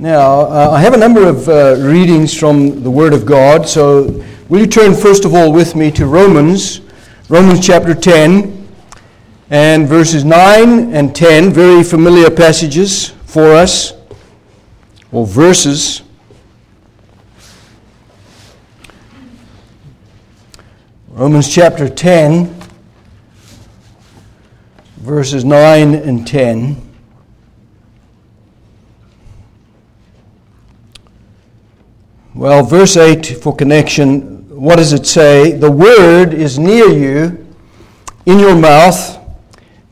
Now, uh, I have a number of uh, readings from the Word of God, so will you turn first of all with me to Romans, Romans chapter 10, and verses 9 and 10, very familiar passages for us, or verses. Romans chapter 10, verses 9 and 10. Well, verse 8 for connection, what does it say? The word is near you, in your mouth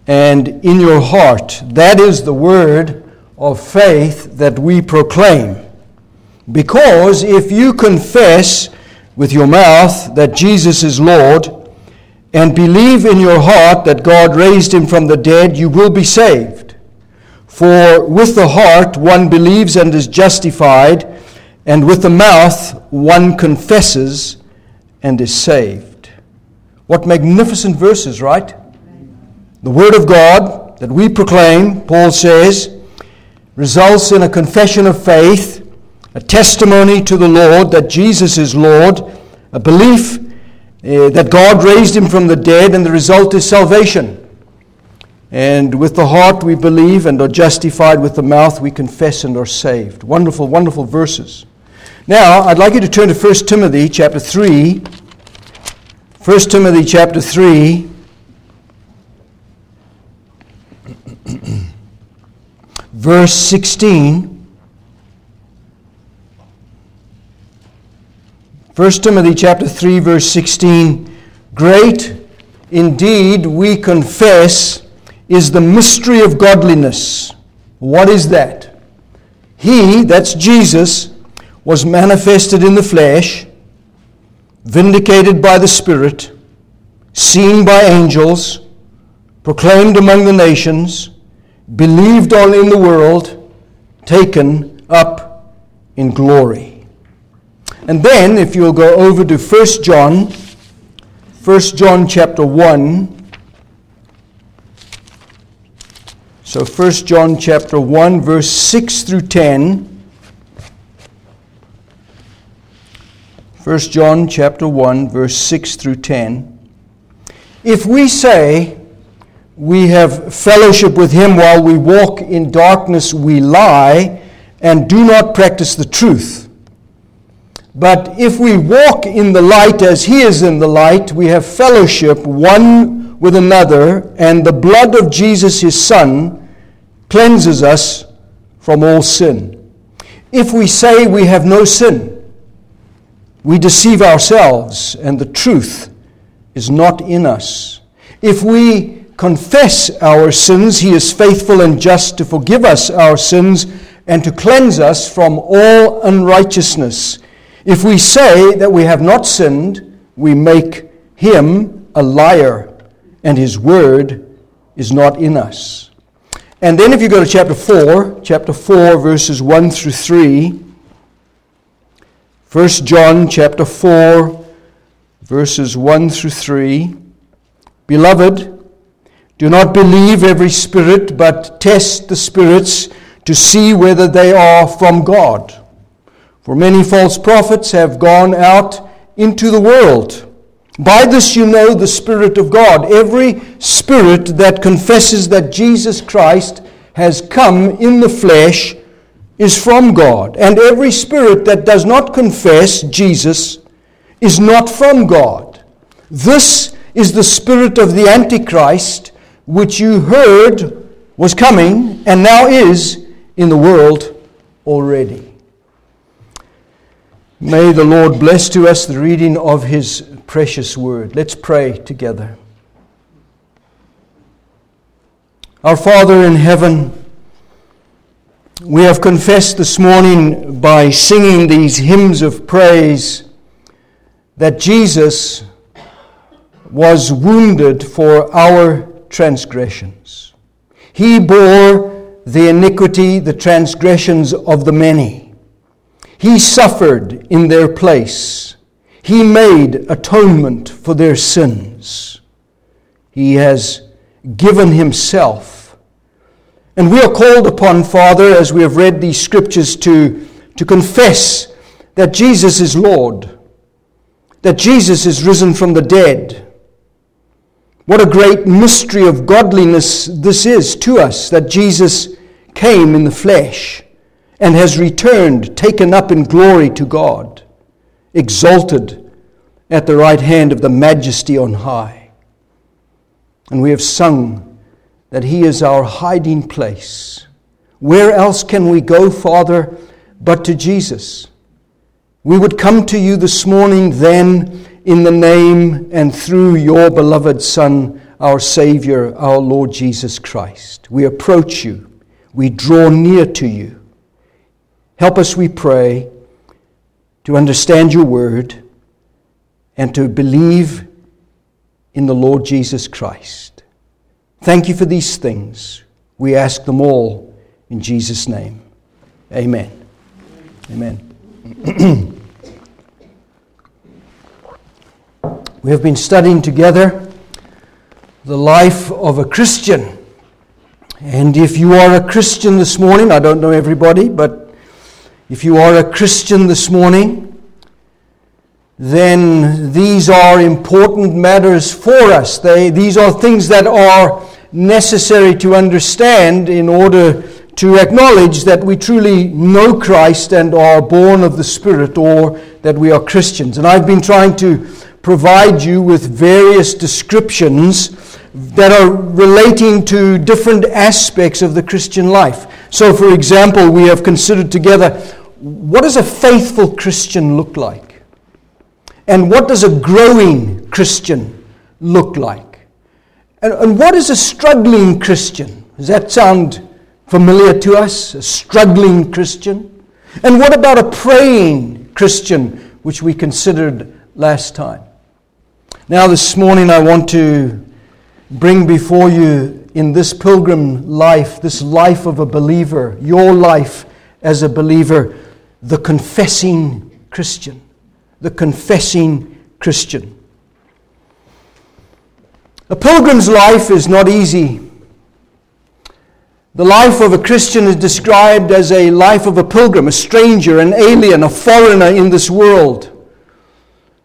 and in your heart. That is the word of faith that we proclaim. Because if you confess with your mouth that Jesus is Lord and believe in your heart that God raised him from the dead, you will be saved. For with the heart one believes and is justified and with the mouth one confesses and is saved. What magnificent verses, right? The Word of God that we proclaim, Paul says, results in a confession of faith, a testimony to the Lord that Jesus is Lord, a belief uh, that God raised him from the dead, and the result is salvation. And with the heart we believe and are justified, with the mouth we confess and are saved. Wonderful, wonderful verses. Now, I'd like you to turn to 1 Timothy chapter 3. 1 Timothy chapter 3. verse 16. 1 Timothy chapter 3 verse 16 Great indeed we confess is the mystery of godliness. What is that? He, that's Jesus, was manifested in the flesh, vindicated by the Spirit, seen by angels, proclaimed among the nations, believed on in the world, taken up in glory. And then, if you'll go over to 1 John, 1 John chapter 1. So 1 John chapter 1, verse 6 through 10. 1 John chapter 1 verse 6 through 10. If we say we have fellowship with him while we walk in darkness, we lie and do not practice the truth. But if we walk in the light as he is in the light, we have fellowship one with another, and the blood of Jesus his Son cleanses us from all sin. If we say we have no sin, we deceive ourselves and the truth is not in us. If we confess our sins, He is faithful and just to forgive us our sins and to cleanse us from all unrighteousness. If we say that we have not sinned, we make Him a liar and His word is not in us. And then if you go to chapter 4, chapter 4, verses 1 through 3, 1 John chapter 4 verses 1 through 3 Beloved do not believe every spirit but test the spirits to see whether they are from God. For many false prophets have gone out into the world. By this you know the spirit of God. Every spirit that confesses that Jesus Christ has come in the flesh is from God, and every spirit that does not confess Jesus is not from God. This is the spirit of the Antichrist, which you heard was coming and now is in the world already. May the Lord bless to us the reading of his precious word. Let's pray together. Our Father in heaven, we have confessed this morning by singing these hymns of praise that Jesus was wounded for our transgressions. He bore the iniquity, the transgressions of the many. He suffered in their place. He made atonement for their sins. He has given himself And we are called upon, Father, as we have read these scriptures, to, to confess that Jesus is Lord, that Jesus is risen from the dead. What a great mystery of godliness this is to us, that Jesus came in the flesh and has returned, taken up in glory to God, exalted at the right hand of the majesty on high. And we have sung that He is our hiding place. Where else can we go, Father, but to Jesus? We would come to you this morning then in the name and through your beloved Son, our Savior, our Lord Jesus Christ. We approach you, we draw near to you. Help us, we pray, to understand your word and to believe in the Lord Jesus Christ. Thank you for these things. We ask them all in Jesus' name. Amen. Amen. we have been studying together the life of a Christian. And if you are a Christian this morning, I don't know everybody, but if you are a Christian this morning, then these are important matters for us. They, these are things that are necessary to understand in order to acknowledge that we truly know Christ and are born of the Spirit or that we are Christians. And I've been trying to provide you with various descriptions that are relating to different aspects of the Christian life. So, for example, we have considered together what does a faithful Christian look like? And what does a growing Christian look like? And, and what is a struggling Christian? Does that sound familiar to us? A struggling Christian? And what about a praying Christian, which we considered last time? Now, this morning, I want to bring before you in this pilgrim life, this life of a believer, your life as a believer, the confessing Christian the confessing Christian. A pilgrim's life is not easy. The life of a Christian is described as a life of a pilgrim, a stranger, an alien, a foreigner in this world.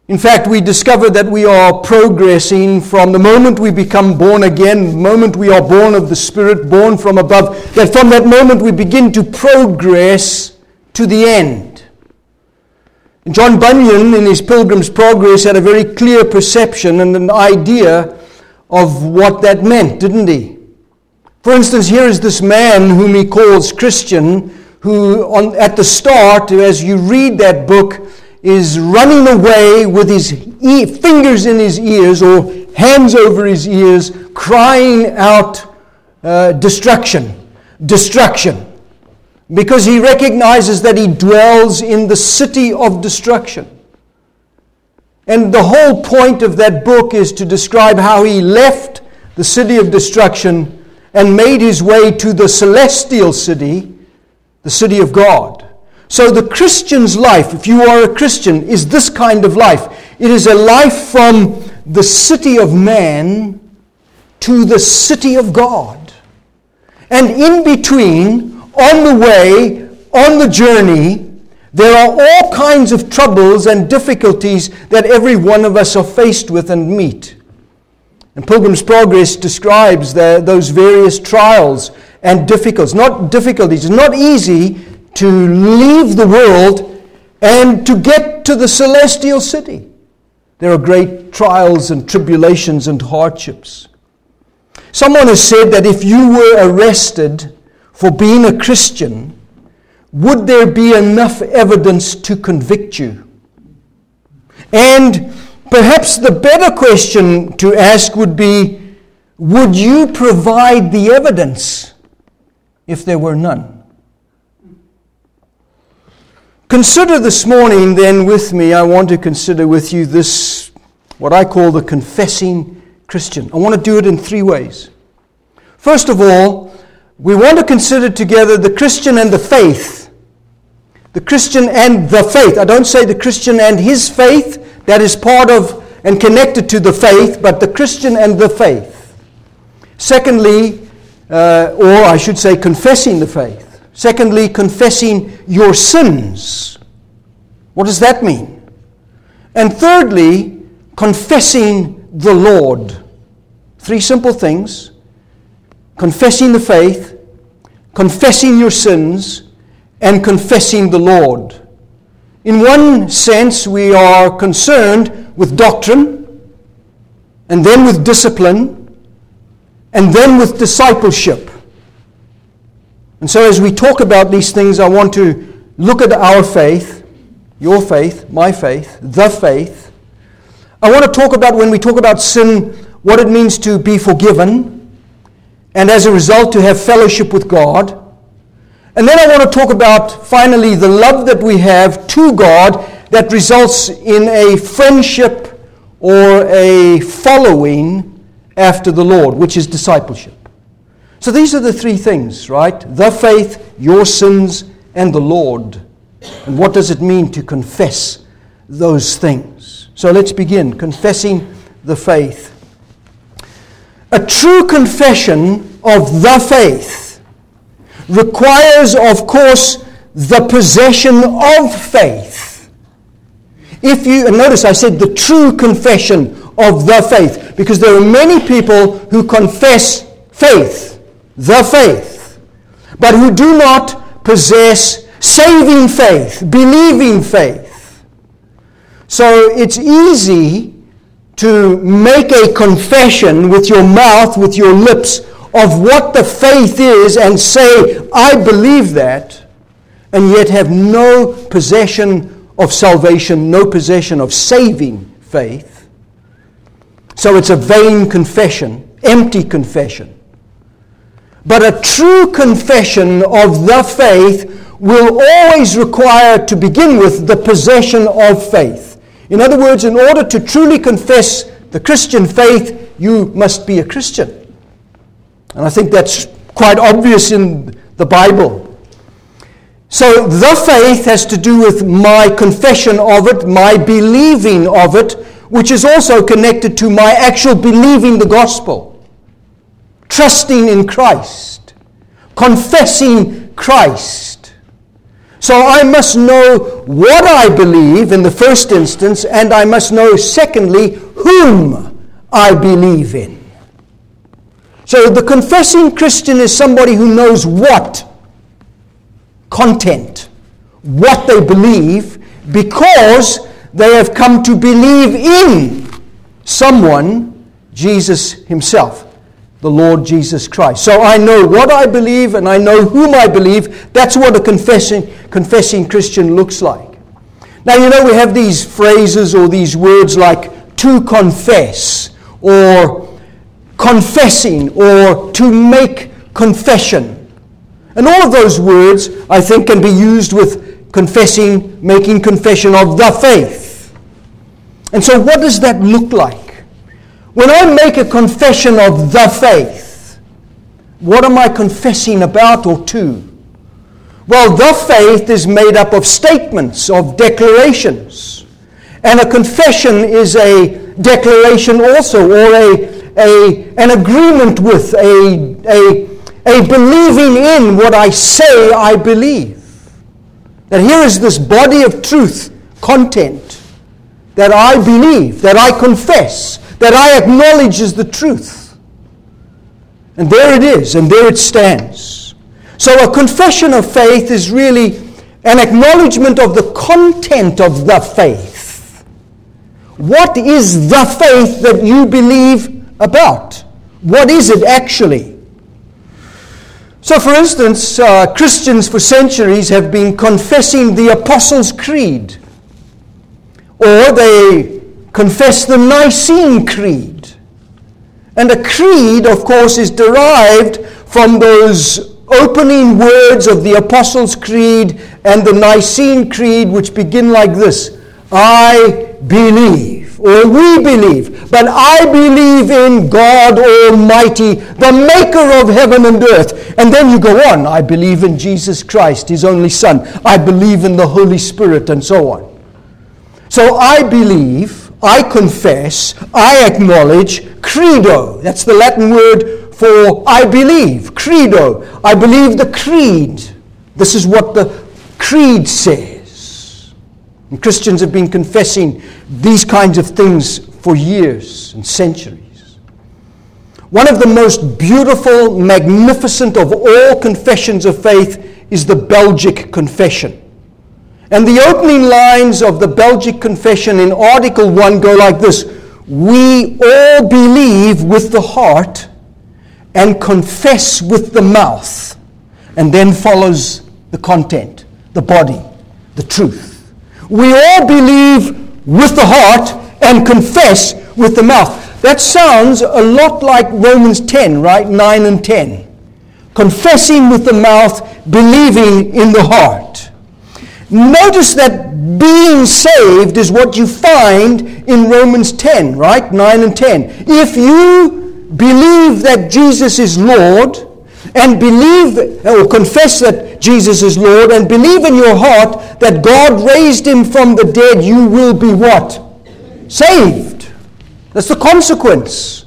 In fact, we discover that we are progressing from the moment we become born again, the moment we are born of the Spirit, born from above, that from that moment we begin to progress to the end. John Bunyan, in his Pilgrim's Progress, had a very clear perception and an idea of what that meant, didn't he? For instance, here is this man whom he calls Christian, who on, at the start, as you read that book, is running away with his e- fingers in his ears or hands over his ears, crying out, uh, destruction, destruction because he recognizes that he dwells in the city of destruction. And the whole point of that book is to describe how he left the city of destruction and made his way to the celestial city, the city of God. So the Christian's life, if you are a Christian, is this kind of life. It is a life from the city of man to the city of God. And in between, on the way, on the journey, there are all kinds of troubles and difficulties that every one of us are faced with and meet. And Pilgrim's Progress describes the, those various trials and difficulties. Not difficulties. It's not easy to leave the world and to get to the celestial city. There are great trials and tribulations and hardships. Someone has said that if you were arrested for being a Christian, would there be enough evidence to convict you? And perhaps the better question to ask would be would you provide the evidence if there were none? Consider this morning, then, with me, I want to consider with you this, what I call the confessing Christian. I want to do it in three ways. First of all, we want to consider together the Christian and the faith. The Christian and the faith. I don't say the Christian and his faith, that is part of and connected to the faith, but the Christian and the faith. Secondly, uh, or I should say, confessing the faith. Secondly, confessing your sins. What does that mean? And thirdly, confessing the Lord. Three simple things confessing the faith, confessing your sins, and confessing the Lord. In one sense, we are concerned with doctrine, and then with discipline, and then with discipleship. And so, as we talk about these things, I want to look at our faith, your faith, my faith, the faith. I want to talk about when we talk about sin, what it means to be forgiven, and as a result, to have fellowship with God. And then I want to talk about, finally, the love that we have to God that results in a friendship or a following after the Lord, which is discipleship. So these are the three things, right? The faith, your sins, and the Lord. And what does it mean to confess those things? So let's begin confessing the faith. A true confession of the faith requires, of course, the possession of faith. If you, notice I said the true confession of the faith, because there are many people who confess faith, the faith, but who do not possess saving faith, believing faith. So it's easy to make a confession with your mouth, with your lips, of what the faith is and say, I believe that, and yet have no possession of salvation, no possession of saving faith. So it's a vain confession, empty confession. But a true confession of the faith will always require, to begin with, the possession of faith. In other words, in order to truly confess the Christian faith, you must be a Christian. And I think that's quite obvious in the Bible. So the faith has to do with my confession of it, my believing of it, which is also connected to my actual believing the gospel, trusting in Christ, confessing Christ. So I must know what I believe in the first instance, and I must know, secondly, whom I believe in. So the confessing Christian is somebody who knows what content, what they believe, because they have come to believe in someone, Jesus Himself, the Lord Jesus Christ. So I know what I believe and I know whom I believe. That's what a confessing, confessing Christian looks like. Now, you know, we have these phrases or these words like to confess or confessing or to make confession. And all of those words, I think, can be used with confessing, making confession of the faith. And so, what does that look like? When I make a confession of the faith, what am I confessing about or to? Well, the faith is made up of statements, of declarations. And a confession is a declaration also, or a a, an agreement with, a, a, a believing in what I say I believe. That here is this body of truth, content, that I believe, that I confess, that I acknowledge is the truth. And there it is, and there it stands. So a confession of faith is really an acknowledgement of the content of the faith. What is the faith that you believe about? What is it actually? So, for instance, uh, Christians for centuries have been confessing the Apostles' Creed, or they confess the Nicene Creed. And a creed, of course, is derived from those opening words of the Apostles' Creed and the Nicene Creed, which begin like this I believe or we believe, but I believe in God Almighty, the maker of heaven and earth. And then you go on, I believe in Jesus Christ, his only Son. I believe in the Holy Spirit, and so on. So I believe, I confess, I acknowledge, credo. That's the Latin word for I believe, credo. I believe the creed. This is what the creed says. And Christians have been confessing these kinds of things for years and centuries. One of the most beautiful, magnificent of all confessions of faith is the Belgic Confession. And the opening lines of the Belgic Confession in Article 1 go like this We all believe with the heart and confess with the mouth. And then follows the content, the body, the truth. We all believe with the heart and confess with the mouth. That sounds a lot like Romans 10, right? 9 and 10. Confessing with the mouth, believing in the heart. Notice that being saved is what you find in Romans 10, right? 9 and 10. If you believe that Jesus is Lord and believe or confess that Jesus is Lord and believe in your heart that God raised him from the dead, you will be what? Saved. That's the consequence.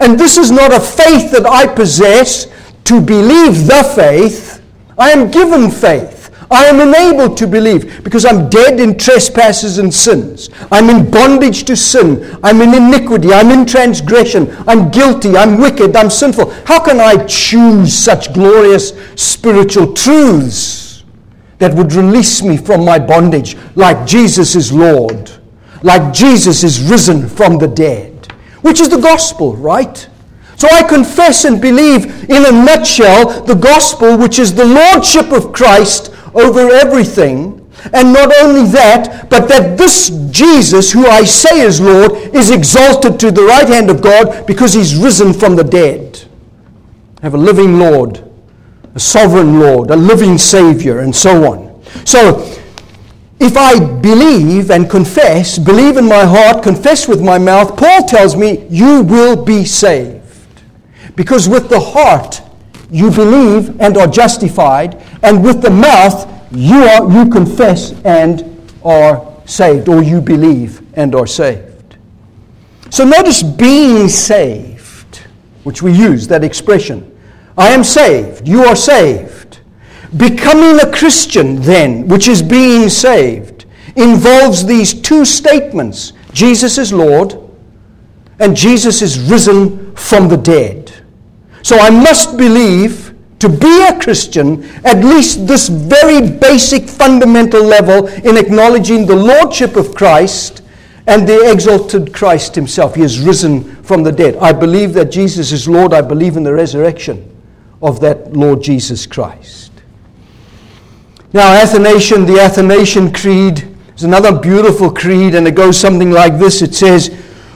And this is not a faith that I possess to believe the faith. I am given faith. I am enabled to believe because I'm dead in trespasses and sins. I'm in bondage to sin. I'm in iniquity. I'm in transgression. I'm guilty. I'm wicked. I'm sinful. How can I choose such glorious spiritual truths that would release me from my bondage like Jesus is Lord, like Jesus is risen from the dead, which is the gospel, right? So I confess and believe in a nutshell the gospel, which is the lordship of Christ over everything. And not only that, but that this Jesus, who I say is Lord, is exalted to the right hand of God because he's risen from the dead. I have a living Lord, a sovereign Lord, a living Savior, and so on. So, if I believe and confess, believe in my heart, confess with my mouth, Paul tells me, you will be saved. Because with the heart you believe and are justified, and with the mouth you, are, you confess and are saved, or you believe and are saved. So notice being saved, which we use that expression. I am saved, you are saved. Becoming a Christian, then, which is being saved, involves these two statements Jesus is Lord, and Jesus is risen from the dead. So I must believe to be a Christian at least this very basic fundamental level in acknowledging the lordship of Christ and the exalted Christ himself. He is risen from the dead. I believe that Jesus is Lord. I believe in the resurrection of that Lord Jesus Christ. Now, Athanasian, the Athanasian Creed is another beautiful creed, and it goes something like this it says,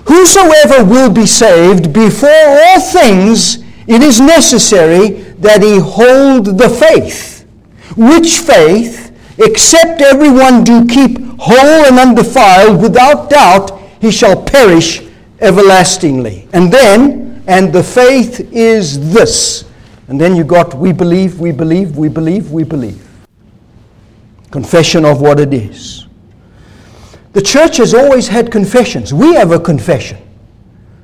Whosoever will be saved before all things it is necessary that he hold the faith, which faith, except everyone do keep whole and undefiled, without doubt he shall perish everlastingly. And then, and the faith is this. And then you got, we believe, we believe, we believe, we believe. Confession of what it is. The church has always had confessions. We have a confession.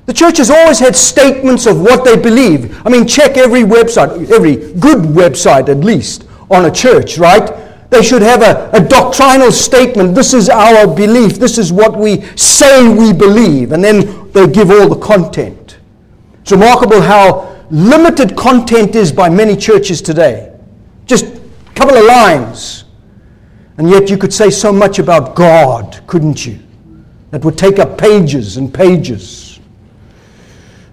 The church has always had statements of what they believe. I mean, check every website, every good website at least, on a church, right? They should have a, a doctrinal statement. This is our belief. This is what we say we believe. And then they give all the content. It's remarkable how limited content is by many churches today. Just a couple of lines. And yet you could say so much about God, couldn't you? That would take up pages and pages.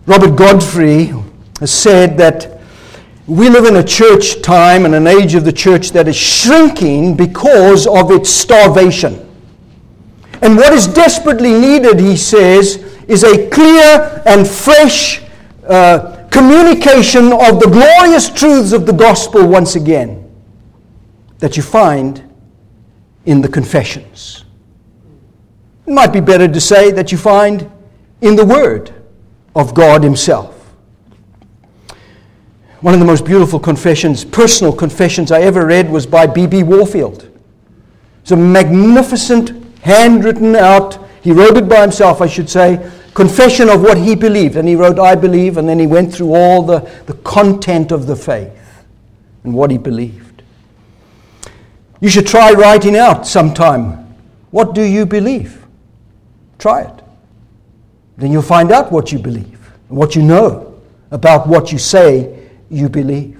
Robert Godfrey has said that we live in a church time and an age of the church that is shrinking because of its starvation. And what is desperately needed, he says, is a clear and fresh uh, communication of the glorious truths of the gospel once again that you find in the confessions. It might be better to say that you find in the Word of God Himself. One of the most beautiful confessions, personal confessions I ever read was by B.B. Warfield. It's a magnificent, handwritten out, he wrote it by himself, I should say, confession of what he believed. And he wrote, I believe, and then he went through all the, the content of the faith and what he believed. You should try writing out sometime. What do you believe? Try it. Then you'll find out what you believe what you know about what you say you believe.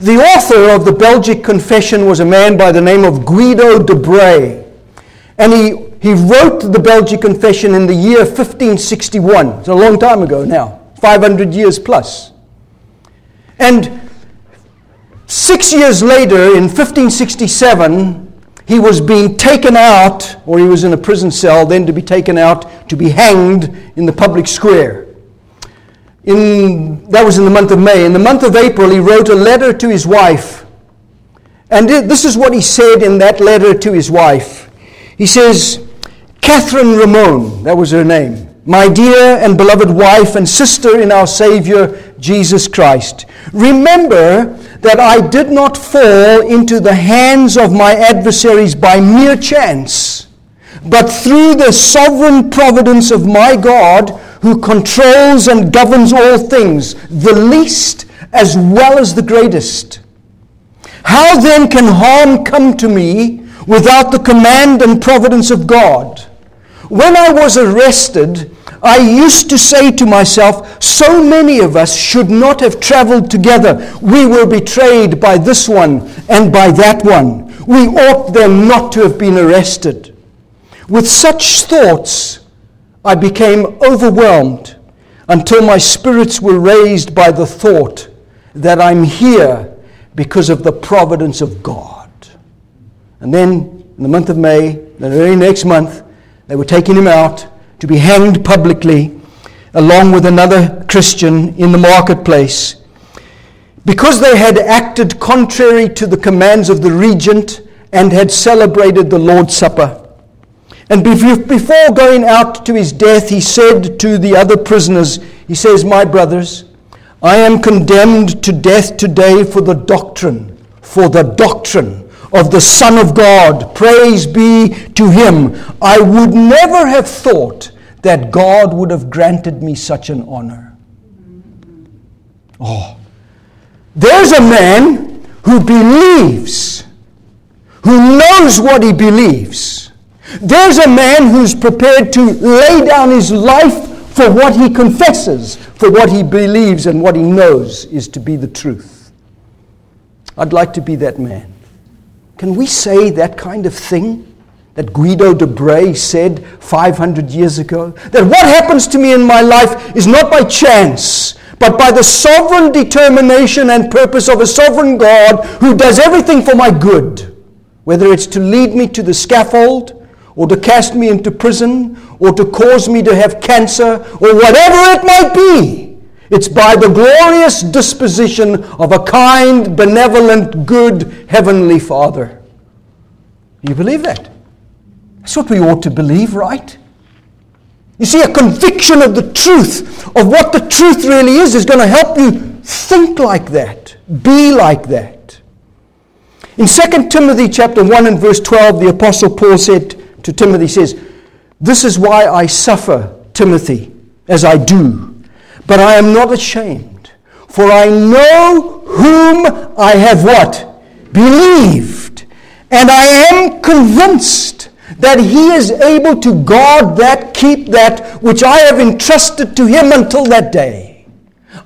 The author of the Belgic Confession was a man by the name of Guido de Bray, And he, he wrote the Belgic Confession in the year 1561. It's a long time ago now, 500 years plus. And six years later, in 1567, he was being taken out, or he was in a prison cell, then to be taken out to be hanged in the public square. In, that was in the month of May. In the month of April, he wrote a letter to his wife. And this is what he said in that letter to his wife. He says, Catherine Ramon, that was her name, my dear and beloved wife and sister in our Savior Jesus Christ, remember that I did not fall into the hands of my adversaries by mere chance, but through the sovereign providence of my God, who controls and governs all things, the least as well as the greatest. How then can harm come to me without the command and providence of God? When I was arrested, I used to say to myself, so many of us should not have traveled together. We were betrayed by this one and by that one. We ought then not to have been arrested. With such thoughts, I became overwhelmed until my spirits were raised by the thought that I'm here because of the providence of God. And then, in the month of May, the very next month, they were taking him out to be hanged publicly along with another Christian in the marketplace. Because they had acted contrary to the commands of the regent and had celebrated the Lord's Supper. And before going out to his death, he said to the other prisoners, He says, My brothers, I am condemned to death today for the doctrine, for the doctrine of the Son of God. Praise be to him. I would never have thought that God would have granted me such an honor. Oh, there's a man who believes, who knows what he believes there's a man who's prepared to lay down his life for what he confesses, for what he believes, and what he knows is to be the truth. I'd like to be that man. Can we say that kind of thing that Guido de Bray said 500 years ago? That what happens to me in my life is not by chance, but by the sovereign determination and purpose of a sovereign God who does everything for my good, whether it's to lead me to the scaffold or to cast me into prison, or to cause me to have cancer, or whatever it might be. It's by the glorious disposition of a kind, benevolent, good Heavenly Father. You believe that? That's what we ought to believe, right? You see, a conviction of the truth, of what the truth really is, is going to help you think like that, be like that. In 2 Timothy chapter 1 and verse 12, the Apostle Paul said, to Timothy says, This is why I suffer, Timothy, as I do. But I am not ashamed, for I know whom I have what? Believed. And I am convinced that he is able to guard that, keep that which I have entrusted to him until that day.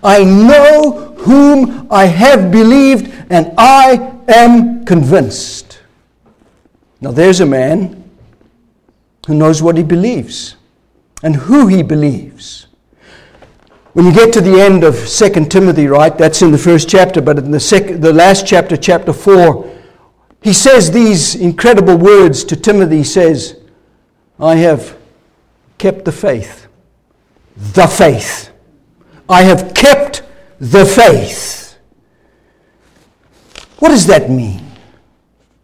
I know whom I have believed, and I am convinced. Now there's a man who knows what he believes and who he believes. When you get to the end of 2 Timothy, right, that's in the first chapter, but in the, sec- the last chapter, chapter 4, he says these incredible words to Timothy. He says, I have kept the faith. The faith. I have kept the faith. What does that mean?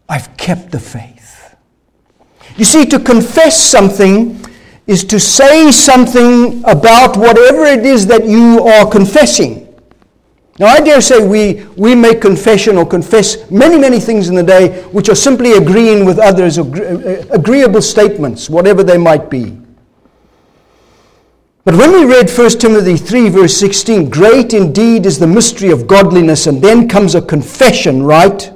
I've kept the faith. You see, to confess something is to say something about whatever it is that you are confessing. Now, I dare say we, we make confession or confess many, many things in the day which are simply agreeing with others, or uh, agreeable statements, whatever they might be. But when we read 1 Timothy 3, verse 16, great indeed is the mystery of godliness, and then comes a confession, right?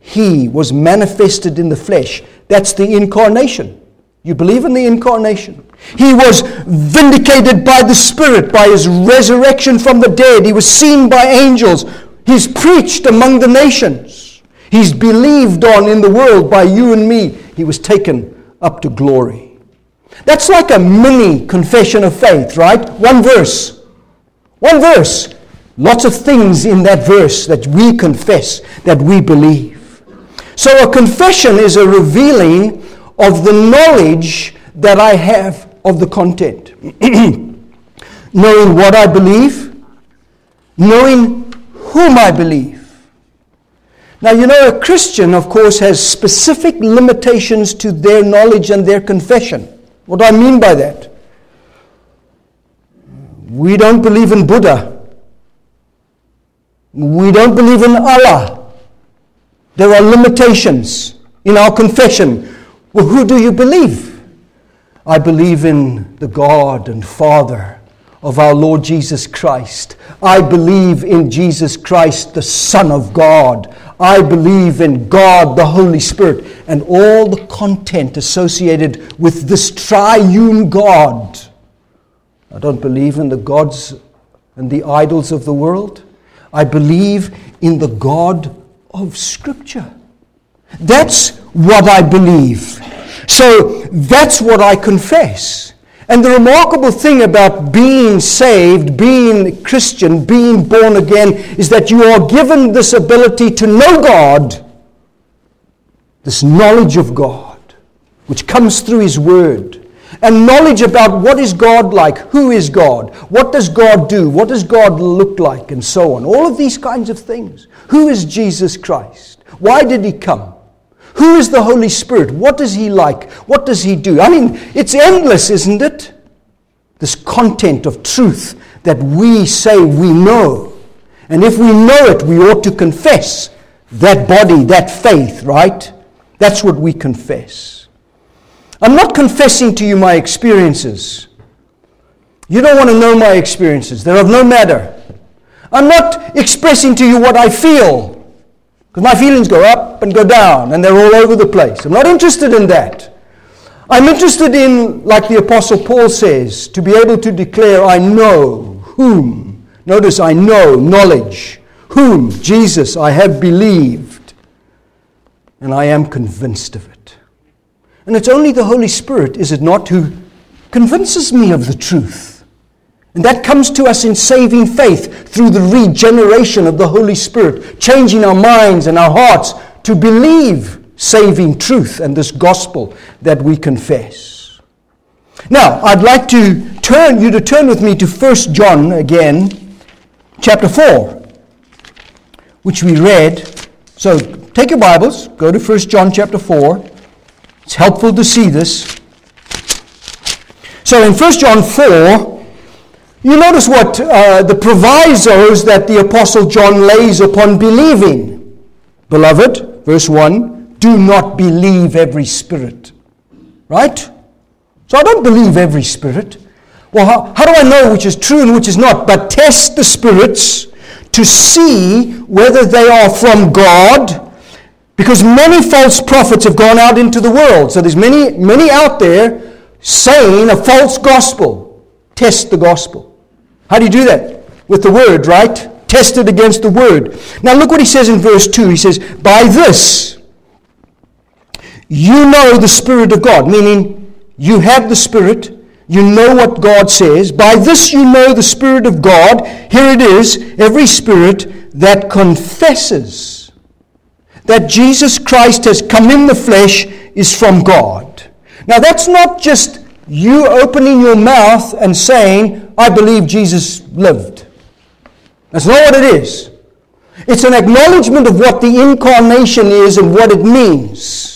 He was manifested in the flesh. That's the incarnation. You believe in the incarnation? He was vindicated by the Spirit, by his resurrection from the dead. He was seen by angels. He's preached among the nations. He's believed on in the world by you and me. He was taken up to glory. That's like a mini confession of faith, right? One verse. One verse. Lots of things in that verse that we confess, that we believe. So a confession is a revealing of the knowledge that I have of the content. knowing what I believe, knowing whom I believe. Now, you know, a Christian, of course, has specific limitations to their knowledge and their confession. What do I mean by that? We don't believe in Buddha. We don't believe in Allah. There are limitations in our confession. Well, who do you believe? I believe in the God and Father of our Lord Jesus Christ. I believe in Jesus Christ, the Son of God. I believe in God, the Holy Spirit, and all the content associated with this triune God. I don't believe in the gods and the idols of the world. I believe in the God of Scripture. That's what I believe. So that's what I confess. And the remarkable thing about being saved, being Christian, being born again, is that you are given this ability to know God, this knowledge of God, which comes through His Word, and knowledge about what is God like, who is God, what does God do, what does God look like, and so on. All of these kinds of things. Who is Jesus Christ? Why did He come? Who is the Holy Spirit? What is He like? What does He do? I mean, it's endless, isn't it? This content of truth that we say we know. And if we know it, we ought to confess that body, that faith, right? That's what we confess. I'm not confessing to you my experiences. You don't want to know my experiences, they're of no matter. I'm not expressing to you what I feel. Because my feelings go up and go down, and they're all over the place. I'm not interested in that. I'm interested in, like the Apostle Paul says, to be able to declare, I know whom. Notice, I know, knowledge. Whom? Jesus, I have believed. And I am convinced of it. And it's only the Holy Spirit, is it not, who convinces me of the truth. And that comes to us in saving faith through the regeneration of the Holy Spirit, changing our minds and our hearts to believe saving truth and this gospel that we confess. Now, I'd like to turn you to turn with me to 1 John again, chapter 4, which we read. So take your Bibles, go to 1 John chapter 4. It's helpful to see this. So in 1 John 4, you notice what uh, the provisos that the Apostle John lays upon believing. Beloved, verse 1, do not believe every spirit. Right? So I don't believe every spirit. Well, how, how do I know which is true and which is not? But test the spirits to see whether they are from God. Because many false prophets have gone out into the world. So there's many, many out there saying a false gospel. Test the gospel. How do you do that? With the word, right? Test it against the word. Now look what he says in verse 2. He says, By this you know the Spirit of God, meaning you have the Spirit, you know what God says. By this you know the Spirit of God. Here it is every spirit that confesses that Jesus Christ has come in the flesh is from God. Now that's not just you opening your mouth and saying, I believe Jesus lived. That's not what it is. It's an acknowledgement of what the incarnation is and what it means.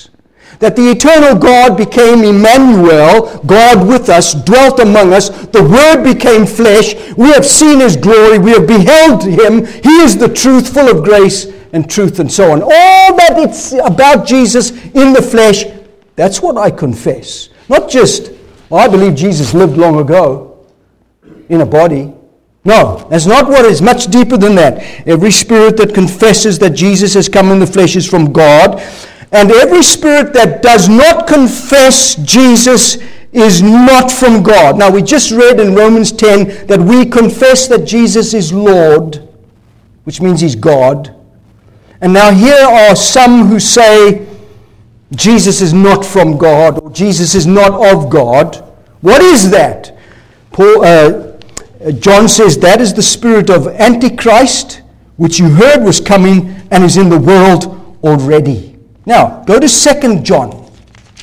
That the eternal God became Emmanuel, God with us, dwelt among us. The Word became flesh. We have seen His glory. We have beheld Him. He is the truth, full of grace and truth, and so on. All that it's about Jesus in the flesh, that's what I confess. Not just well, I believe Jesus lived long ago. in a body. No, that's not what is. Much deeper than that. Every spirit that confesses that Jesus has come in the flesh is from God. And every spirit that does not confess Jesus is not from God. Now, we just read in Romans 10 that we confess that Jesus is Lord, which means he's God. And now, here are some who say Jesus is not from God or Jesus is not of God. What is that? Paul, uh, John says that is the spirit of Antichrist, which you heard was coming and is in the world already. Now, go to 2 John,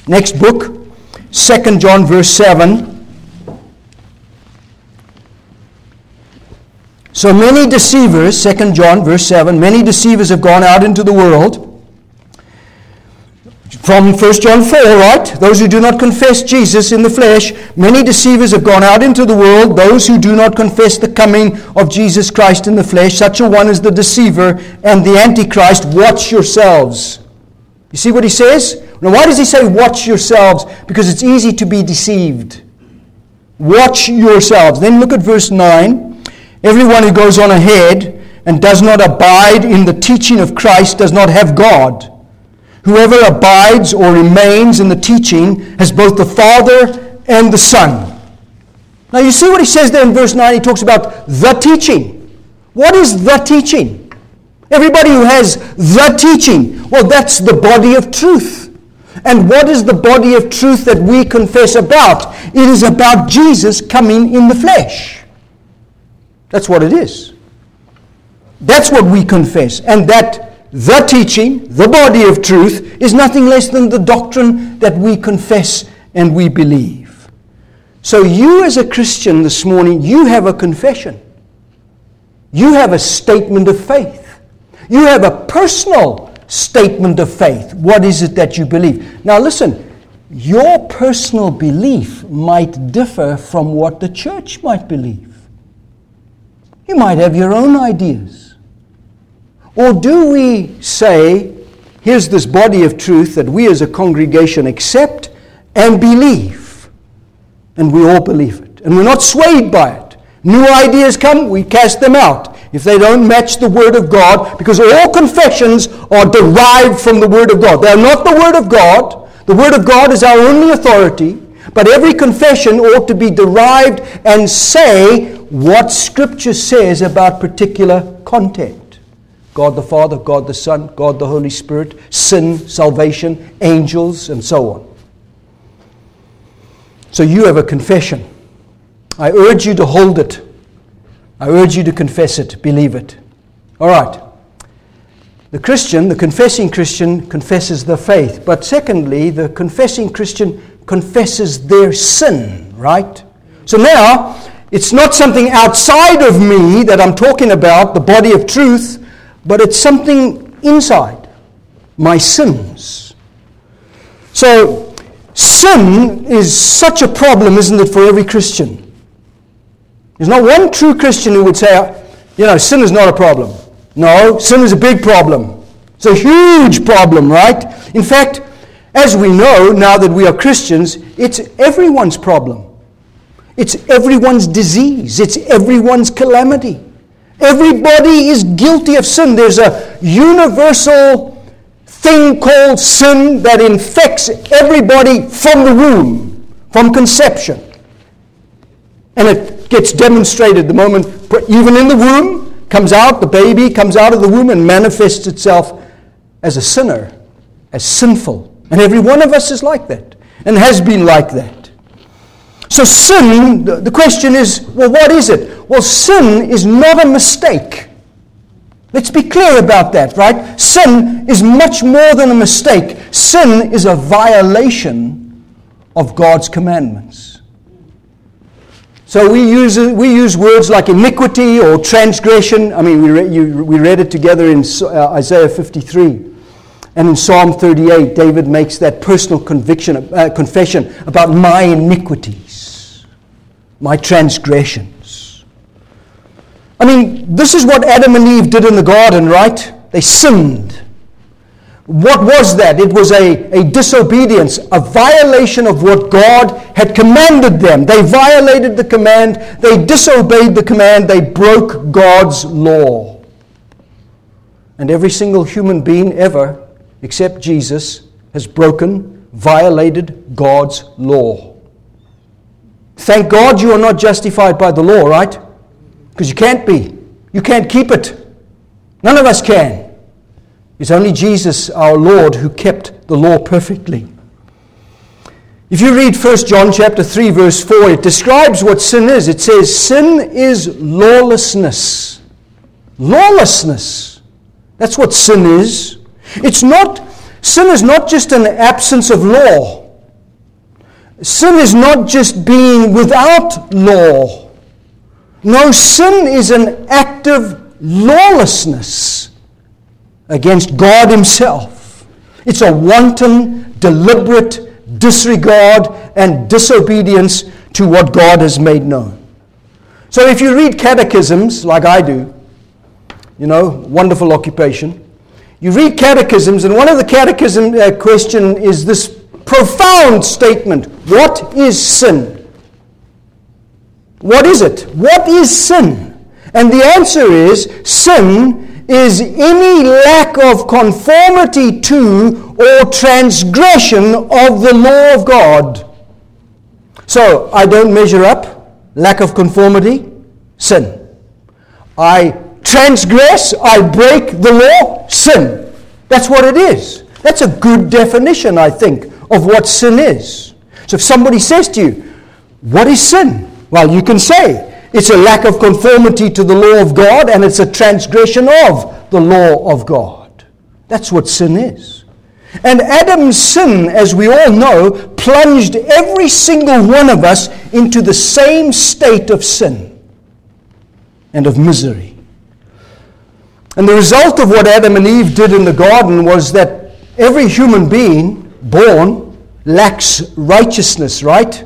next book, 2 John, verse 7. So many deceivers, 2 John, verse 7, many deceivers have gone out into the world from 1 John 4, right? Those who do not confess Jesus in the flesh, many deceivers have gone out into the world. Those who do not confess the coming of Jesus Christ in the flesh, such a one is the deceiver and the antichrist. Watch yourselves. You see what he says? Now, why does he say watch yourselves? Because it's easy to be deceived. Watch yourselves. Then look at verse 9. Everyone who goes on ahead and does not abide in the teaching of Christ does not have God. Whoever abides or remains in the teaching has both the Father and the Son. Now, you see what he says there in verse 9? He talks about the teaching. What is the teaching? Everybody who has the teaching, well, that's the body of truth. And what is the body of truth that we confess about? It is about Jesus coming in the flesh. That's what it is. That's what we confess. And that the teaching, the body of truth, is nothing less than the doctrine that we confess and we believe. So, you as a Christian this morning, you have a confession. You have a statement of faith. You have a personal statement of faith. What is it that you believe? Now, listen, your personal belief might differ from what the church might believe. You might have your own ideas. Or do we say, here's this body of truth that we as a congregation accept and believe, and we all believe it, and we're not swayed by it? New ideas come, we cast them out if they don't match the Word of God, because all confessions are derived from the Word of God. They are not the Word of God. The Word of God is our only authority, but every confession ought to be derived and say what Scripture says about particular content. God the Father, God the Son, God the Holy Spirit, sin, salvation, angels, and so on. So you have a confession. I urge you to hold it. I urge you to confess it, believe it. All right. The Christian, the confessing Christian, confesses the faith. But secondly, the confessing Christian confesses their sin, right? So now, it's not something outside of me that I'm talking about, the body of truth but it's something inside my sins. So, sin is such a problem, isn't it, for every Christian? There's not one true Christian who would say, you know, sin is not a problem. No, sin is a big problem. It's a huge problem, right? In fact, as we know now that we are Christians, it's everyone's problem. It's everyone's disease. It's everyone's calamity. Everybody is guilty of sin. There's a universal thing called sin that infects everybody from the womb, from conception. And it gets demonstrated the moment, even in the womb, comes out, the baby comes out of the womb and manifests itself as a sinner, as sinful. And every one of us is like that and has been like that. So, sin, the question is well, what is it? Well, sin is not a mistake. Let's be clear about that, right? Sin is much more than a mistake. Sin is a violation of God's commandments. So we use, we use words like iniquity or transgression. I mean, we, re, you, we read it together in uh, Isaiah 53. And in Psalm 38, David makes that personal conviction, uh, confession about my iniquities, my transgressions. I mean, this is what Adam and Eve did in the garden, right? They sinned. What was that? It was a, a disobedience, a violation of what God had commanded them. They violated the command, they disobeyed the command, they broke God's law. And every single human being ever, except Jesus, has broken, violated God's law. Thank God you are not justified by the law, right? Because you can't be. You can't keep it. None of us can. It's only Jesus, our Lord, who kept the law perfectly. If you read 1 John chapter 3 verse 4, it describes what sin is. It says sin is lawlessness. Lawlessness. That's what sin is. It's not sin is not just an absence of law. Sin is not just being without law. No, sin is an active lawlessness against God Himself. It's a wanton, deliberate disregard and disobedience to what God has made known. So if you read catechisms, like I do, you know, wonderful occupation, you read catechisms, and one of the catechism uh, question is this profound statement What is sin? What is it? What is sin? And the answer is sin is any lack of conformity to or transgression of the law of God. So I don't measure up, lack of conformity, sin. I transgress, I break the law, sin. That's what it is. That's a good definition, I think, of what sin is. So if somebody says to you, What is sin? Well, you can say, it's a lack of conformity to the law of God and it's a transgression of the law of God. That's what sin is. And Adam's sin, as we all know, plunged every single one of us into the same state of sin and of misery. And the result of what Adam and Eve did in the garden was that every human being born lacks righteousness, right?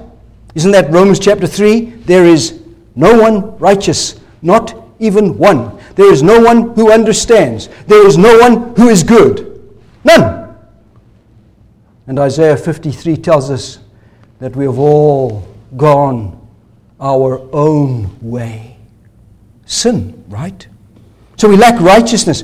Isn't that Romans chapter 3? There is no one righteous, not even one. There is no one who understands. There is no one who is good. None. And Isaiah 53 tells us that we have all gone our own way. Sin, right? So we lack righteousness.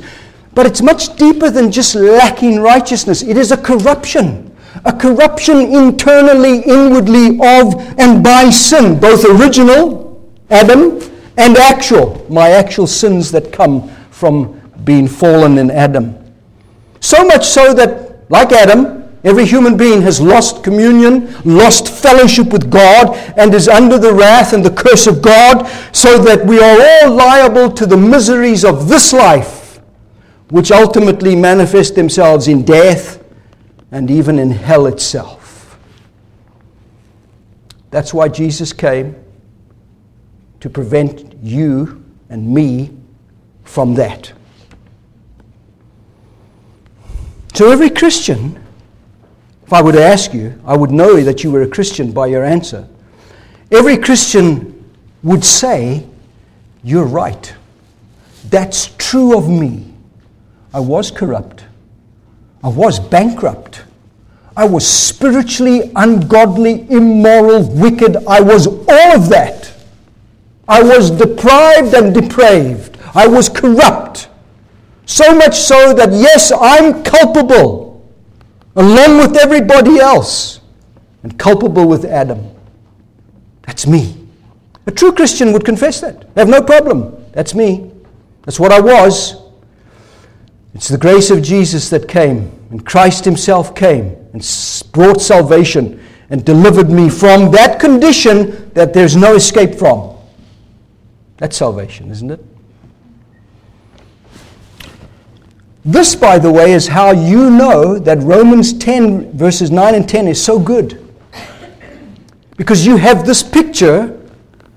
But it's much deeper than just lacking righteousness, it is a corruption a corruption internally, inwardly of and by sin, both original Adam, and actual, my actual sins that come from being fallen in Adam. So much so that, like Adam, every human being has lost communion, lost fellowship with God, and is under the wrath and the curse of God, so that we are all liable to the miseries of this life, which ultimately manifest themselves in death and even in hell itself. That's why Jesus came to prevent you and me from that. So, every Christian, if I were to ask you, I would know that you were a Christian by your answer. Every Christian would say, You're right. That's true of me. I was corrupt. I was bankrupt. I was spiritually ungodly, immoral, wicked. I was all of that. I was deprived and depraved. I was corrupt. So much so that, yes, I'm culpable, along with everybody else, and culpable with Adam. That's me. A true Christian would confess that. They have no problem. That's me. That's what I was. It's the grace of Jesus that came, and Christ Himself came and brought salvation and delivered me from that condition that there's no escape from. That's salvation, isn't it? This, by the way, is how you know that Romans 10, verses 9 and 10 is so good. Because you have this picture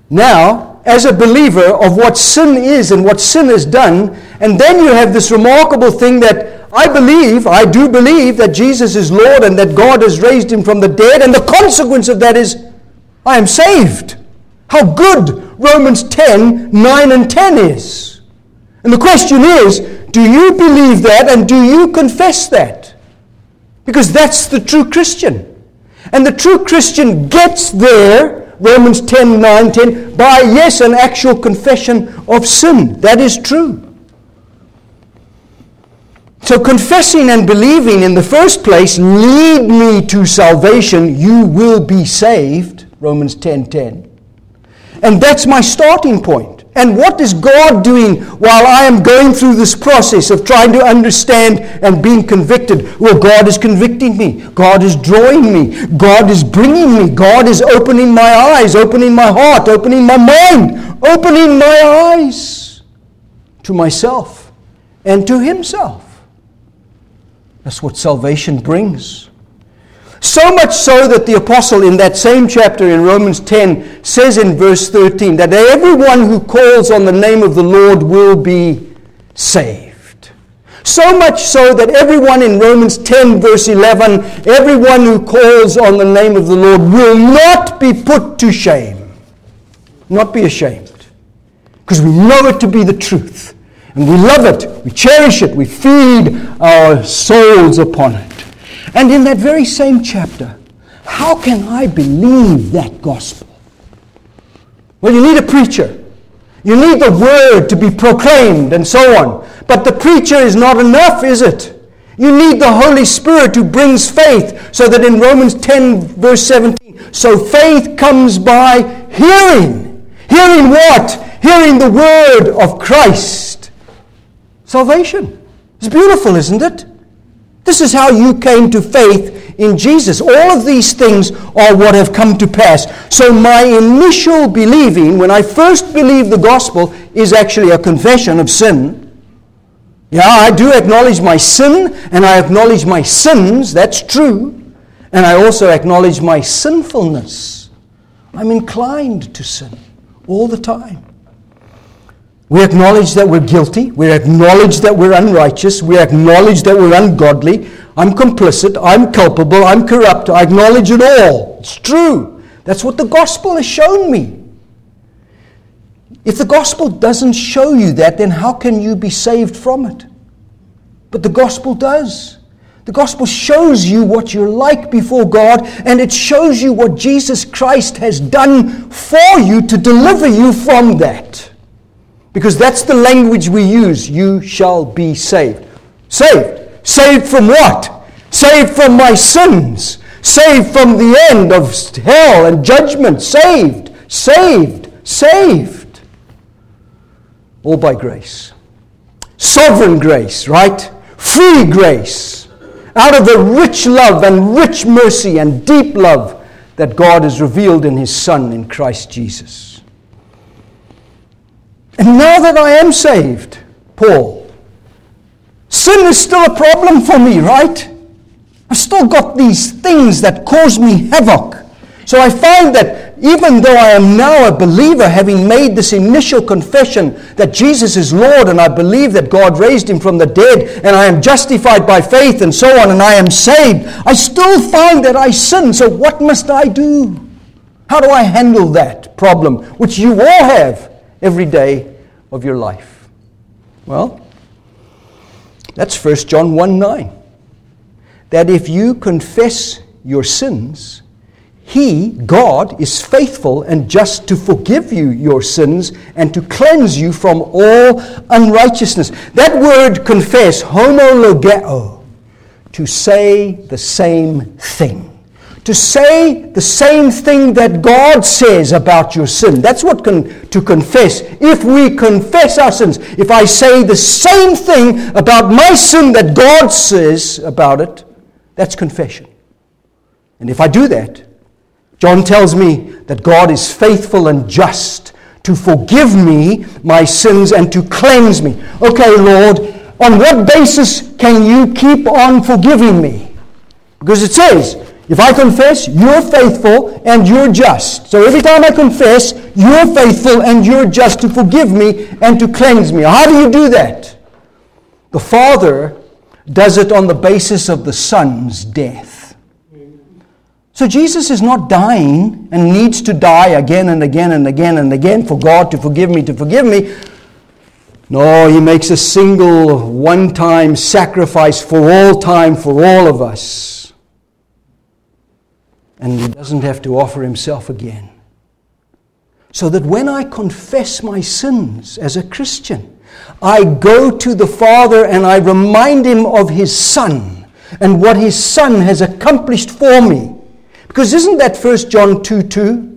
now, as a believer, of what sin is and what sin has done. And then you have this remarkable thing that I believe, I do believe that Jesus is Lord and that God has raised him from the dead. And the consequence of that is I am saved. How good Romans 10 9 and 10 is. And the question is do you believe that and do you confess that? Because that's the true Christian. And the true Christian gets there, Romans 10 9 10, by yes, an actual confession of sin. That is true. So, confessing and believing in the first place lead me to salvation. You will be saved. Romans 10 10. And that's my starting point. And what is God doing while I am going through this process of trying to understand and being convicted? Well, God is convicting me. God is drawing me. God is bringing me. God is opening my eyes, opening my heart, opening my mind, opening my eyes to myself and to Himself. That's what salvation brings. So much so that the apostle in that same chapter in Romans 10 says in verse 13 that everyone who calls on the name of the Lord will be saved. So much so that everyone in Romans 10 verse 11, everyone who calls on the name of the Lord will not be put to shame. Not be ashamed. Because we know it to be the truth. And we love it, we cherish it, we feed our souls upon it. And in that very same chapter, how can I believe that gospel? Well, you need a preacher. You need the word to be proclaimed and so on. But the preacher is not enough, is it? You need the Holy Spirit who brings faith, so that in Romans 10, verse 17, so faith comes by hearing. Hearing what? Hearing the word of Christ. Salvation. It's beautiful, isn't it? This is how you came to faith in Jesus. All of these things are what have come to pass. So, my initial believing, when I first believe the gospel, is actually a confession of sin. Yeah, I do acknowledge my sin and I acknowledge my sins. That's true. And I also acknowledge my sinfulness. I'm inclined to sin all the time. We acknowledge that we're guilty. We acknowledge that we're unrighteous. We acknowledge that we're ungodly. I'm complicit. I'm culpable. I'm corrupt. I acknowledge it all. It's true. That's what the gospel has shown me. If the gospel doesn't show you that, then how can you be saved from it? But the gospel does. The gospel shows you what you're like before God, and it shows you what Jesus Christ has done for you to deliver you from that. Because that's the language we use. You shall be saved. Saved. Saved from what? Saved from my sins. Saved from the end of hell and judgment. Saved. Saved. Saved. All by grace. Sovereign grace, right? Free grace. Out of the rich love and rich mercy and deep love that God has revealed in His Son in Christ Jesus. And now that I am saved, Paul, sin is still a problem for me, right? I've still got these things that cause me havoc. So I find that even though I am now a believer, having made this initial confession that Jesus is Lord and I believe that God raised him from the dead and I am justified by faith and so on and I am saved, I still find that I sin. So what must I do? How do I handle that problem, which you all have? Every day of your life? Well, that's 1 John 1 9. That if you confess your sins, he, God, is faithful and just to forgive you your sins and to cleanse you from all unrighteousness. That word confess, homologeo, to say the same thing to say the same thing that God says about your sin. That's what con- to confess. If we confess our sins, if I say the same thing about my sin that God says about it, that's confession. And if I do that, John tells me that God is faithful and just to forgive me my sins and to cleanse me. Okay, Lord, on what basis can you keep on forgiving me? Because it says, if I confess, you're faithful and you're just. So every time I confess, you're faithful and you're just to forgive me and to cleanse me. How do you do that? The Father does it on the basis of the Son's death. So Jesus is not dying and needs to die again and again and again and again for God to forgive me, to forgive me. No, he makes a single, one time sacrifice for all time for all of us. And he doesn't have to offer himself again. So that when I confess my sins as a Christian, I go to the Father and I remind him of his Son and what his Son has accomplished for me. Because isn't that 1 John 2 2?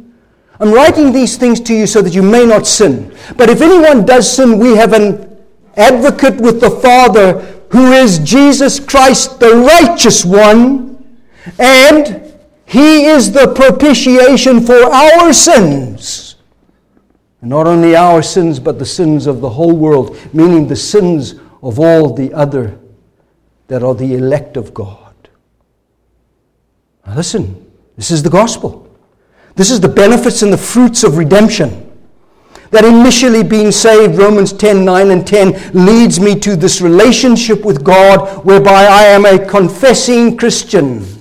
I'm writing these things to you so that you may not sin. But if anyone does sin, we have an advocate with the Father who is Jesus Christ, the righteous one, and he is the propitiation for our sins. Not only our sins, but the sins of the whole world, meaning the sins of all the other that are the elect of God. Now listen, this is the gospel. This is the benefits and the fruits of redemption. That initially being saved, Romans 10 9 and 10, leads me to this relationship with God whereby I am a confessing Christian,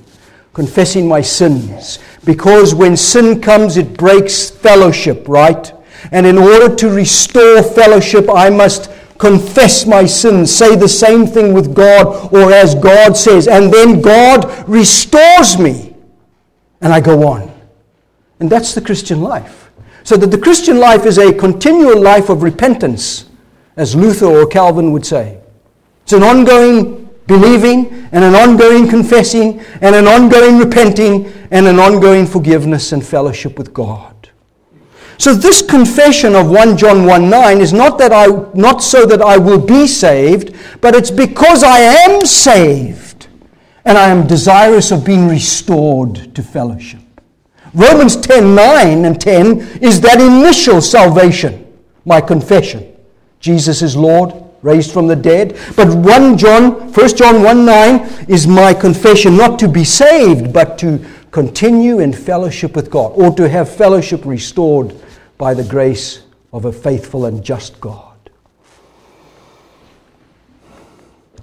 confessing my sins. Because when sin comes, it breaks fellowship, right? And in order to restore fellowship, I must confess my sins, say the same thing with God, or as God says, and then God restores me, and I go on. And that's the Christian life. So that the Christian life is a continual life of repentance, as Luther or Calvin would say. It's an ongoing believing, and an ongoing confessing, and an ongoing repenting, and an ongoing forgiveness and fellowship with God. So this confession of 1 John 1 9 is not that I not so that I will be saved, but it's because I am saved and I am desirous of being restored to fellowship. Romans 10 9 and 10 is that initial salvation, my confession. Jesus is Lord, raised from the dead. But 1 John, 1 John 1 9 is my confession not to be saved, but to continue in fellowship with God, or to have fellowship restored by the grace of a faithful and just God.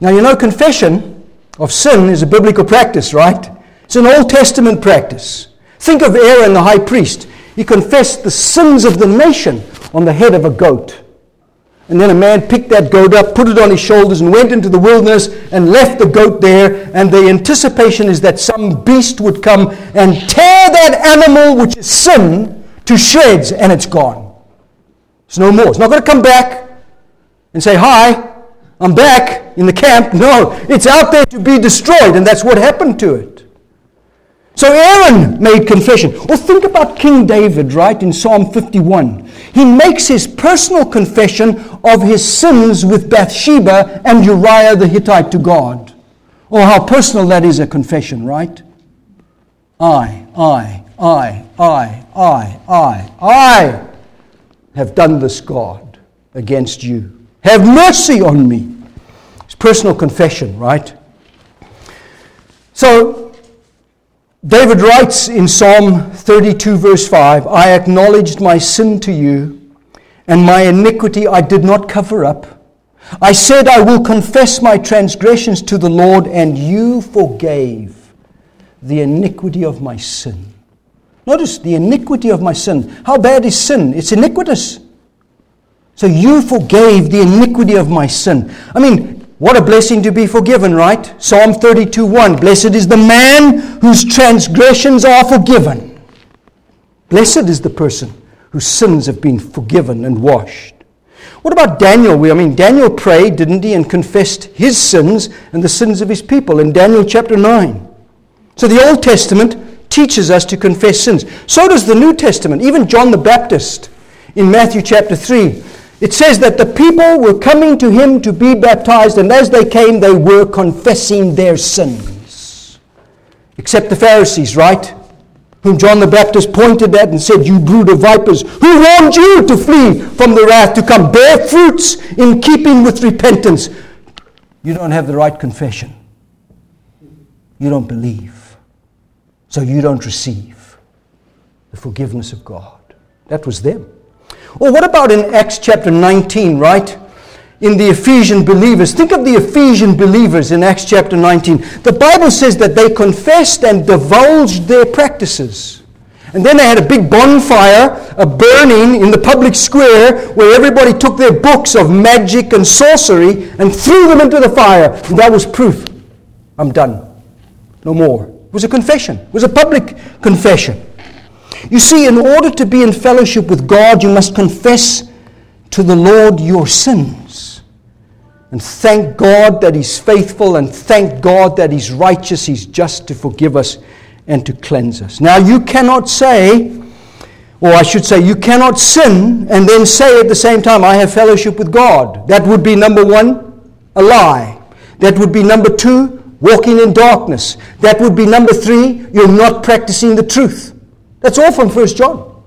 Now, you know, confession of sin is a biblical practice, right? It's an Old Testament practice. Think of Aaron, the high priest. He confessed the sins of the nation on the head of a goat. And then a man picked that goat up, put it on his shoulders, and went into the wilderness and left the goat there. And the anticipation is that some beast would come and tear that animal, which is sin, to shreds, and it's gone. It's no more. It's not going to come back and say, Hi, I'm back in the camp. No, it's out there to be destroyed, and that's what happened to it. So Aaron made confession. Well, think about King David, right, in Psalm 51. He makes his personal confession of his sins with Bathsheba and Uriah the Hittite to God. Oh, how personal that is a confession, right? I, I, I, I, I, I, I have done this, God, against you. Have mercy on me. It's personal confession, right? So David writes in Psalm 32, verse 5 I acknowledged my sin to you, and my iniquity I did not cover up. I said, I will confess my transgressions to the Lord, and you forgave the iniquity of my sin. Notice the iniquity of my sin. How bad is sin? It's iniquitous. So you forgave the iniquity of my sin. I mean, what a blessing to be forgiven, right? Psalm 32 1. Blessed is the man whose transgressions are forgiven. Blessed is the person whose sins have been forgiven and washed. What about Daniel? I mean, Daniel prayed, didn't he, and confessed his sins and the sins of his people in Daniel chapter 9. So the Old Testament teaches us to confess sins. So does the New Testament. Even John the Baptist in Matthew chapter 3 it says that the people were coming to him to be baptized, and as they came, they were confessing their sins. Except the Pharisees, right? Whom John the Baptist pointed at and said, You brood of vipers, who warned you to flee from the wrath to come? Bear fruits in keeping with repentance. You don't have the right confession. You don't believe. So you don't receive the forgiveness of God. That was them. Or what about in Acts chapter 19, right? In the Ephesian believers. Think of the Ephesian believers in Acts chapter 19. The Bible says that they confessed and divulged their practices. And then they had a big bonfire, a burning in the public square where everybody took their books of magic and sorcery and threw them into the fire. And that was proof. I'm done. No more. It was a confession. It was a public confession. You see, in order to be in fellowship with God, you must confess to the Lord your sins. And thank God that He's faithful, and thank God that He's righteous, He's just to forgive us and to cleanse us. Now, you cannot say, or I should say, you cannot sin and then say at the same time, I have fellowship with God. That would be number one, a lie. That would be number two, walking in darkness. That would be number three, you're not practicing the truth. That's all from 1 John.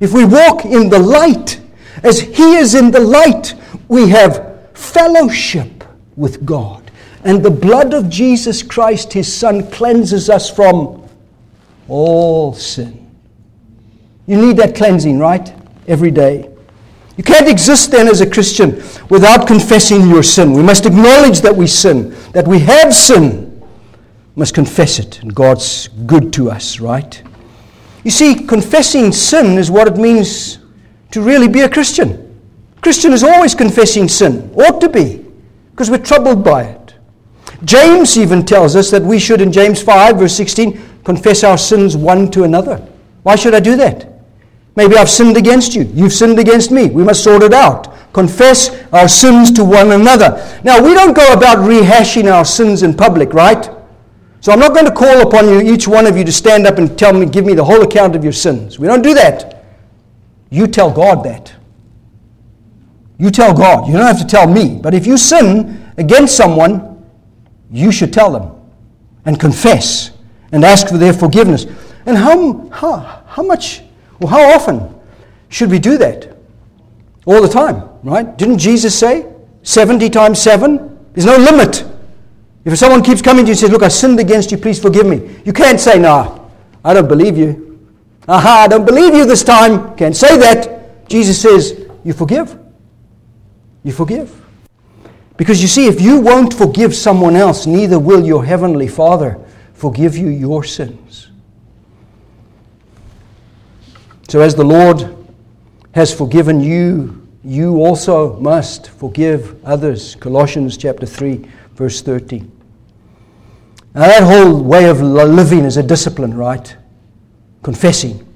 If we walk in the light, as He is in the light, we have fellowship with God. And the blood of Jesus Christ, His Son, cleanses us from all sin. You need that cleansing, right? Every day. You can't exist then as a Christian without confessing your sin. We must acknowledge that we sin, that we have sin. We must confess it, and God's good to us, right? You see, confessing sin is what it means to really be a Christian. Christian is always confessing sin, ought to be, because we're troubled by it. James even tells us that we should, in James 5, verse 16, confess our sins one to another. Why should I do that? Maybe I've sinned against you. You've sinned against me. We must sort it out. Confess our sins to one another. Now, we don't go about rehashing our sins in public, right? So I'm not going to call upon you, each one of you, to stand up and tell me, give me the whole account of your sins. We don't do that. You tell God that. You tell God. You don't have to tell me. But if you sin against someone, you should tell them and confess and ask for their forgiveness. And how, how, how much, well, how often should we do that? All the time, right? Didn't Jesus say 70 times 7? There's no limit. If someone keeps coming to you and says, Look, I sinned against you, please forgive me. You can't say, No, I don't believe you. Aha, I don't believe you this time. Can't say that. Jesus says, You forgive. You forgive. Because you see, if you won't forgive someone else, neither will your heavenly Father forgive you your sins. So, as the Lord has forgiven you, you also must forgive others. Colossians chapter 3, verse 13. Now, that whole way of living is a discipline, right? Confessing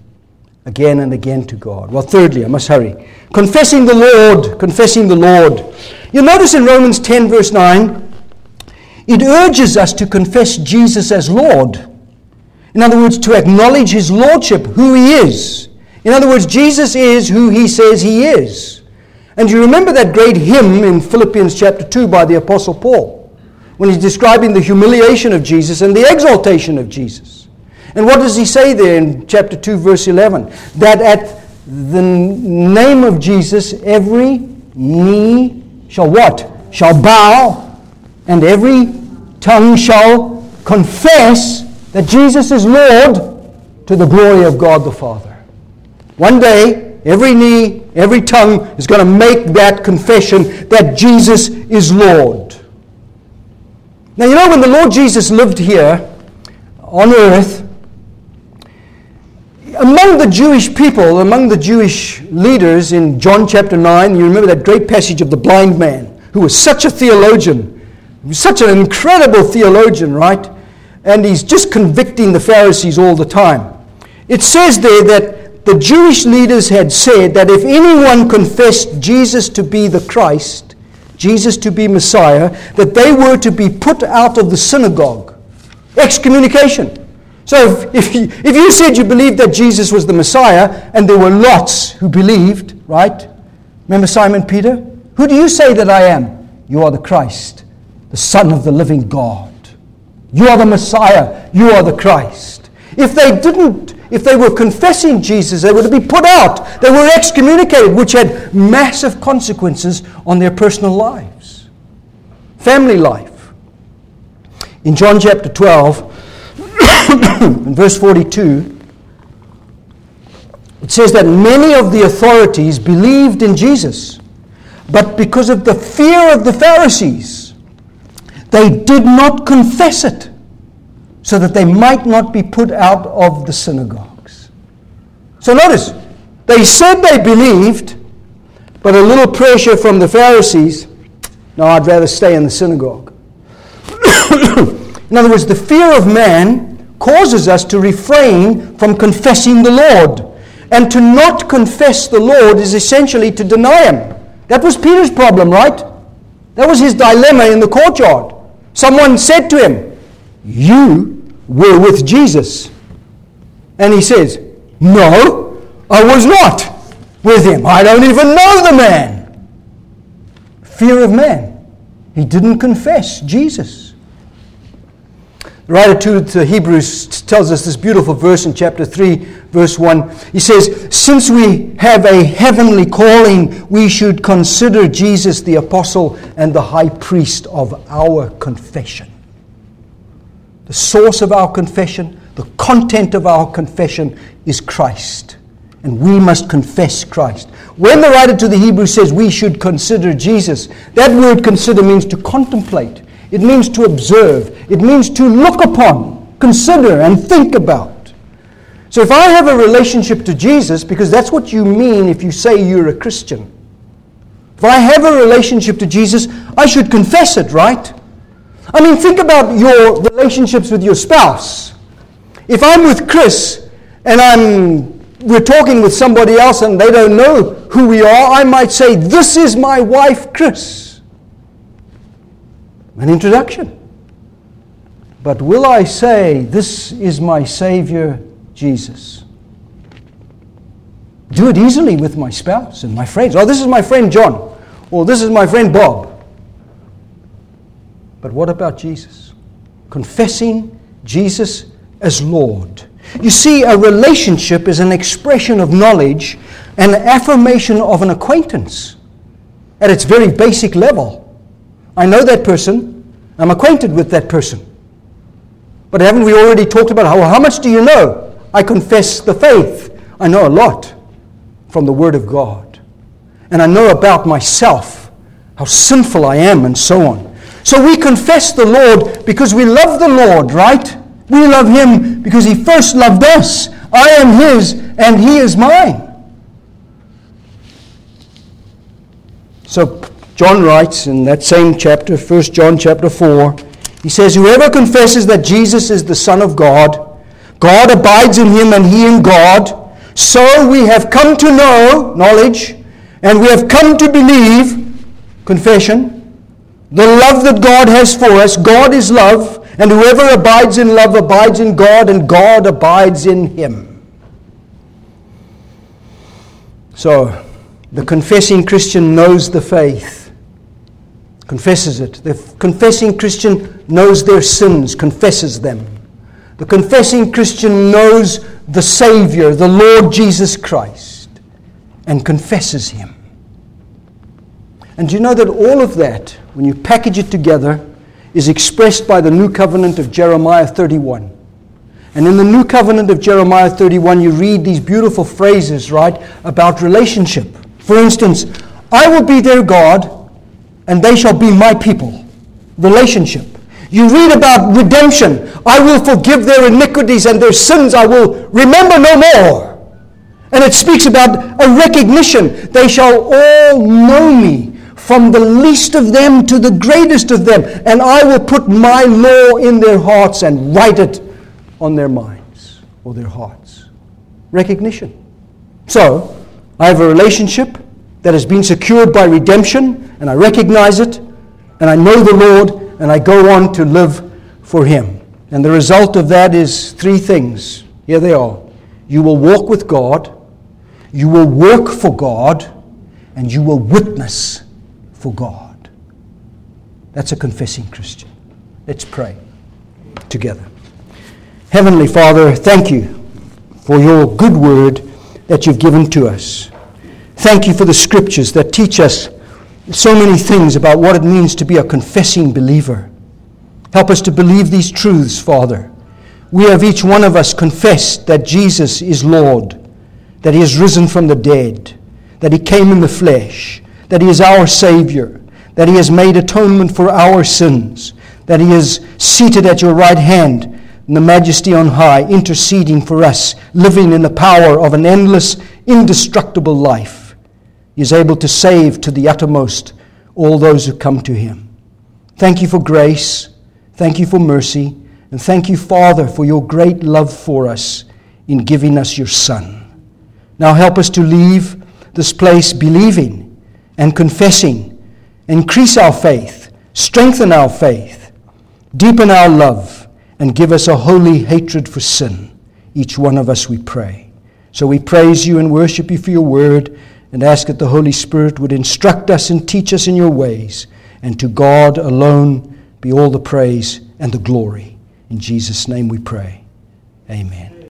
again and again to God. Well, thirdly, I must hurry. Confessing the Lord, confessing the Lord. You'll notice in Romans 10, verse 9, it urges us to confess Jesus as Lord. In other words, to acknowledge his lordship, who he is. In other words, Jesus is who he says he is. And you remember that great hymn in Philippians chapter 2 by the Apostle Paul when he's describing the humiliation of Jesus and the exaltation of Jesus. And what does he say there in chapter 2, verse 11? That at the name of Jesus, every knee shall what? Shall bow, and every tongue shall confess that Jesus is Lord to the glory of God the Father. One day, every knee, every tongue is going to make that confession that Jesus is Lord. Now, you know, when the Lord Jesus lived here on earth, among the Jewish people, among the Jewish leaders in John chapter 9, you remember that great passage of the blind man who was such a theologian, such an incredible theologian, right? And he's just convicting the Pharisees all the time. It says there that the Jewish leaders had said that if anyone confessed Jesus to be the Christ, Jesus to be Messiah, that they were to be put out of the synagogue. Excommunication. So if, if, you, if you said you believed that Jesus was the Messiah, and there were lots who believed, right? Remember Simon Peter? Who do you say that I am? You are the Christ, the Son of the living God. You are the Messiah. You are the Christ. If they didn't if they were confessing Jesus, they were to be put out. They were excommunicated, which had massive consequences on their personal lives. Family life. In John chapter 12, in verse 42, it says that many of the authorities believed in Jesus, but because of the fear of the Pharisees, they did not confess it so that they might not be put out of the synagogues. So notice, they said they believed, but a little pressure from the Pharisees. No, I'd rather stay in the synagogue. in other words, the fear of man causes us to refrain from confessing the Lord. And to not confess the Lord is essentially to deny him. That was Peter's problem, right? That was his dilemma in the courtyard. Someone said to him, You were with Jesus. And he says, No, I was not with him. I don't even know the man. Fear of man. He didn't confess Jesus. The writer to the Hebrews tells us this beautiful verse in chapter 3, verse 1. He says, Since we have a heavenly calling, we should consider Jesus the apostle and the high priest of our confession. The source of our confession, the content of our confession is Christ. And we must confess Christ. When the writer to the Hebrews says we should consider Jesus, that word consider means to contemplate. It means to observe. It means to look upon, consider, and think about. So if I have a relationship to Jesus, because that's what you mean if you say you're a Christian, if I have a relationship to Jesus, I should confess it, right? I mean, think about your relationships with your spouse. If I'm with Chris and I'm we're talking with somebody else and they don't know who we are, I might say, This is my wife, Chris. An introduction. But will I say, This is my Savior, Jesus? Do it easily with my spouse and my friends. Oh, this is my friend John. Or this is my friend Bob. But what about Jesus? Confessing Jesus as Lord you see, a relationship is an expression of knowledge and affirmation of an acquaintance at its very basic level. I know that person, I'm acquainted with that person. But haven't we already talked about how, how much do you know? I confess the faith. I know a lot from the Word of God. And I know about myself, how sinful I am, and so on. So we confess the Lord because we love the Lord, right? We love him because he first loved us. I am his and he is mine. So John writes in that same chapter, 1 John chapter 4, he says, Whoever confesses that Jesus is the Son of God, God abides in him and he in God. So we have come to know, knowledge, and we have come to believe, confession, the love that God has for us. God is love. And whoever abides in love abides in God, and God abides in him. So, the confessing Christian knows the faith, confesses it. The confessing Christian knows their sins, confesses them. The confessing Christian knows the Savior, the Lord Jesus Christ, and confesses Him. And you know that all of that, when you package it together, is expressed by the new covenant of Jeremiah 31. And in the new covenant of Jeremiah 31, you read these beautiful phrases, right, about relationship. For instance, I will be their God, and they shall be my people. Relationship. You read about redemption. I will forgive their iniquities and their sins I will remember no more. And it speaks about a recognition. They shall all know me from the least of them to the greatest of them, and I will put my law in their hearts and write it on their minds or their hearts. Recognition. So, I have a relationship that has been secured by redemption, and I recognize it, and I know the Lord, and I go on to live for Him. And the result of that is three things. Here they are. You will walk with God, you will work for God, and you will witness for God. That's a confessing Christian. Let's pray together. Heavenly Father, thank you for your good word that you've given to us. Thank you for the scriptures that teach us so many things about what it means to be a confessing believer. Help us to believe these truths, Father. We have each one of us confessed that Jesus is Lord, that he has risen from the dead, that he came in the flesh, that He is our Savior, that He has made atonement for our sins, that He is seated at your right hand, in the majesty on high, interceding for us, living in the power of an endless, indestructible life. He is able to save to the uttermost all those who come to him. Thank you for grace. Thank you for mercy. And thank you, Father, for your great love for us in giving us your Son. Now help us to leave this place believing and confessing, increase our faith, strengthen our faith, deepen our love and give us a holy hatred for sin. Each one of us, we pray. So we praise you and worship you for your word and ask that the Holy Spirit would instruct us and teach us in your ways. And to God alone be all the praise and the glory. In Jesus' name we pray. Amen.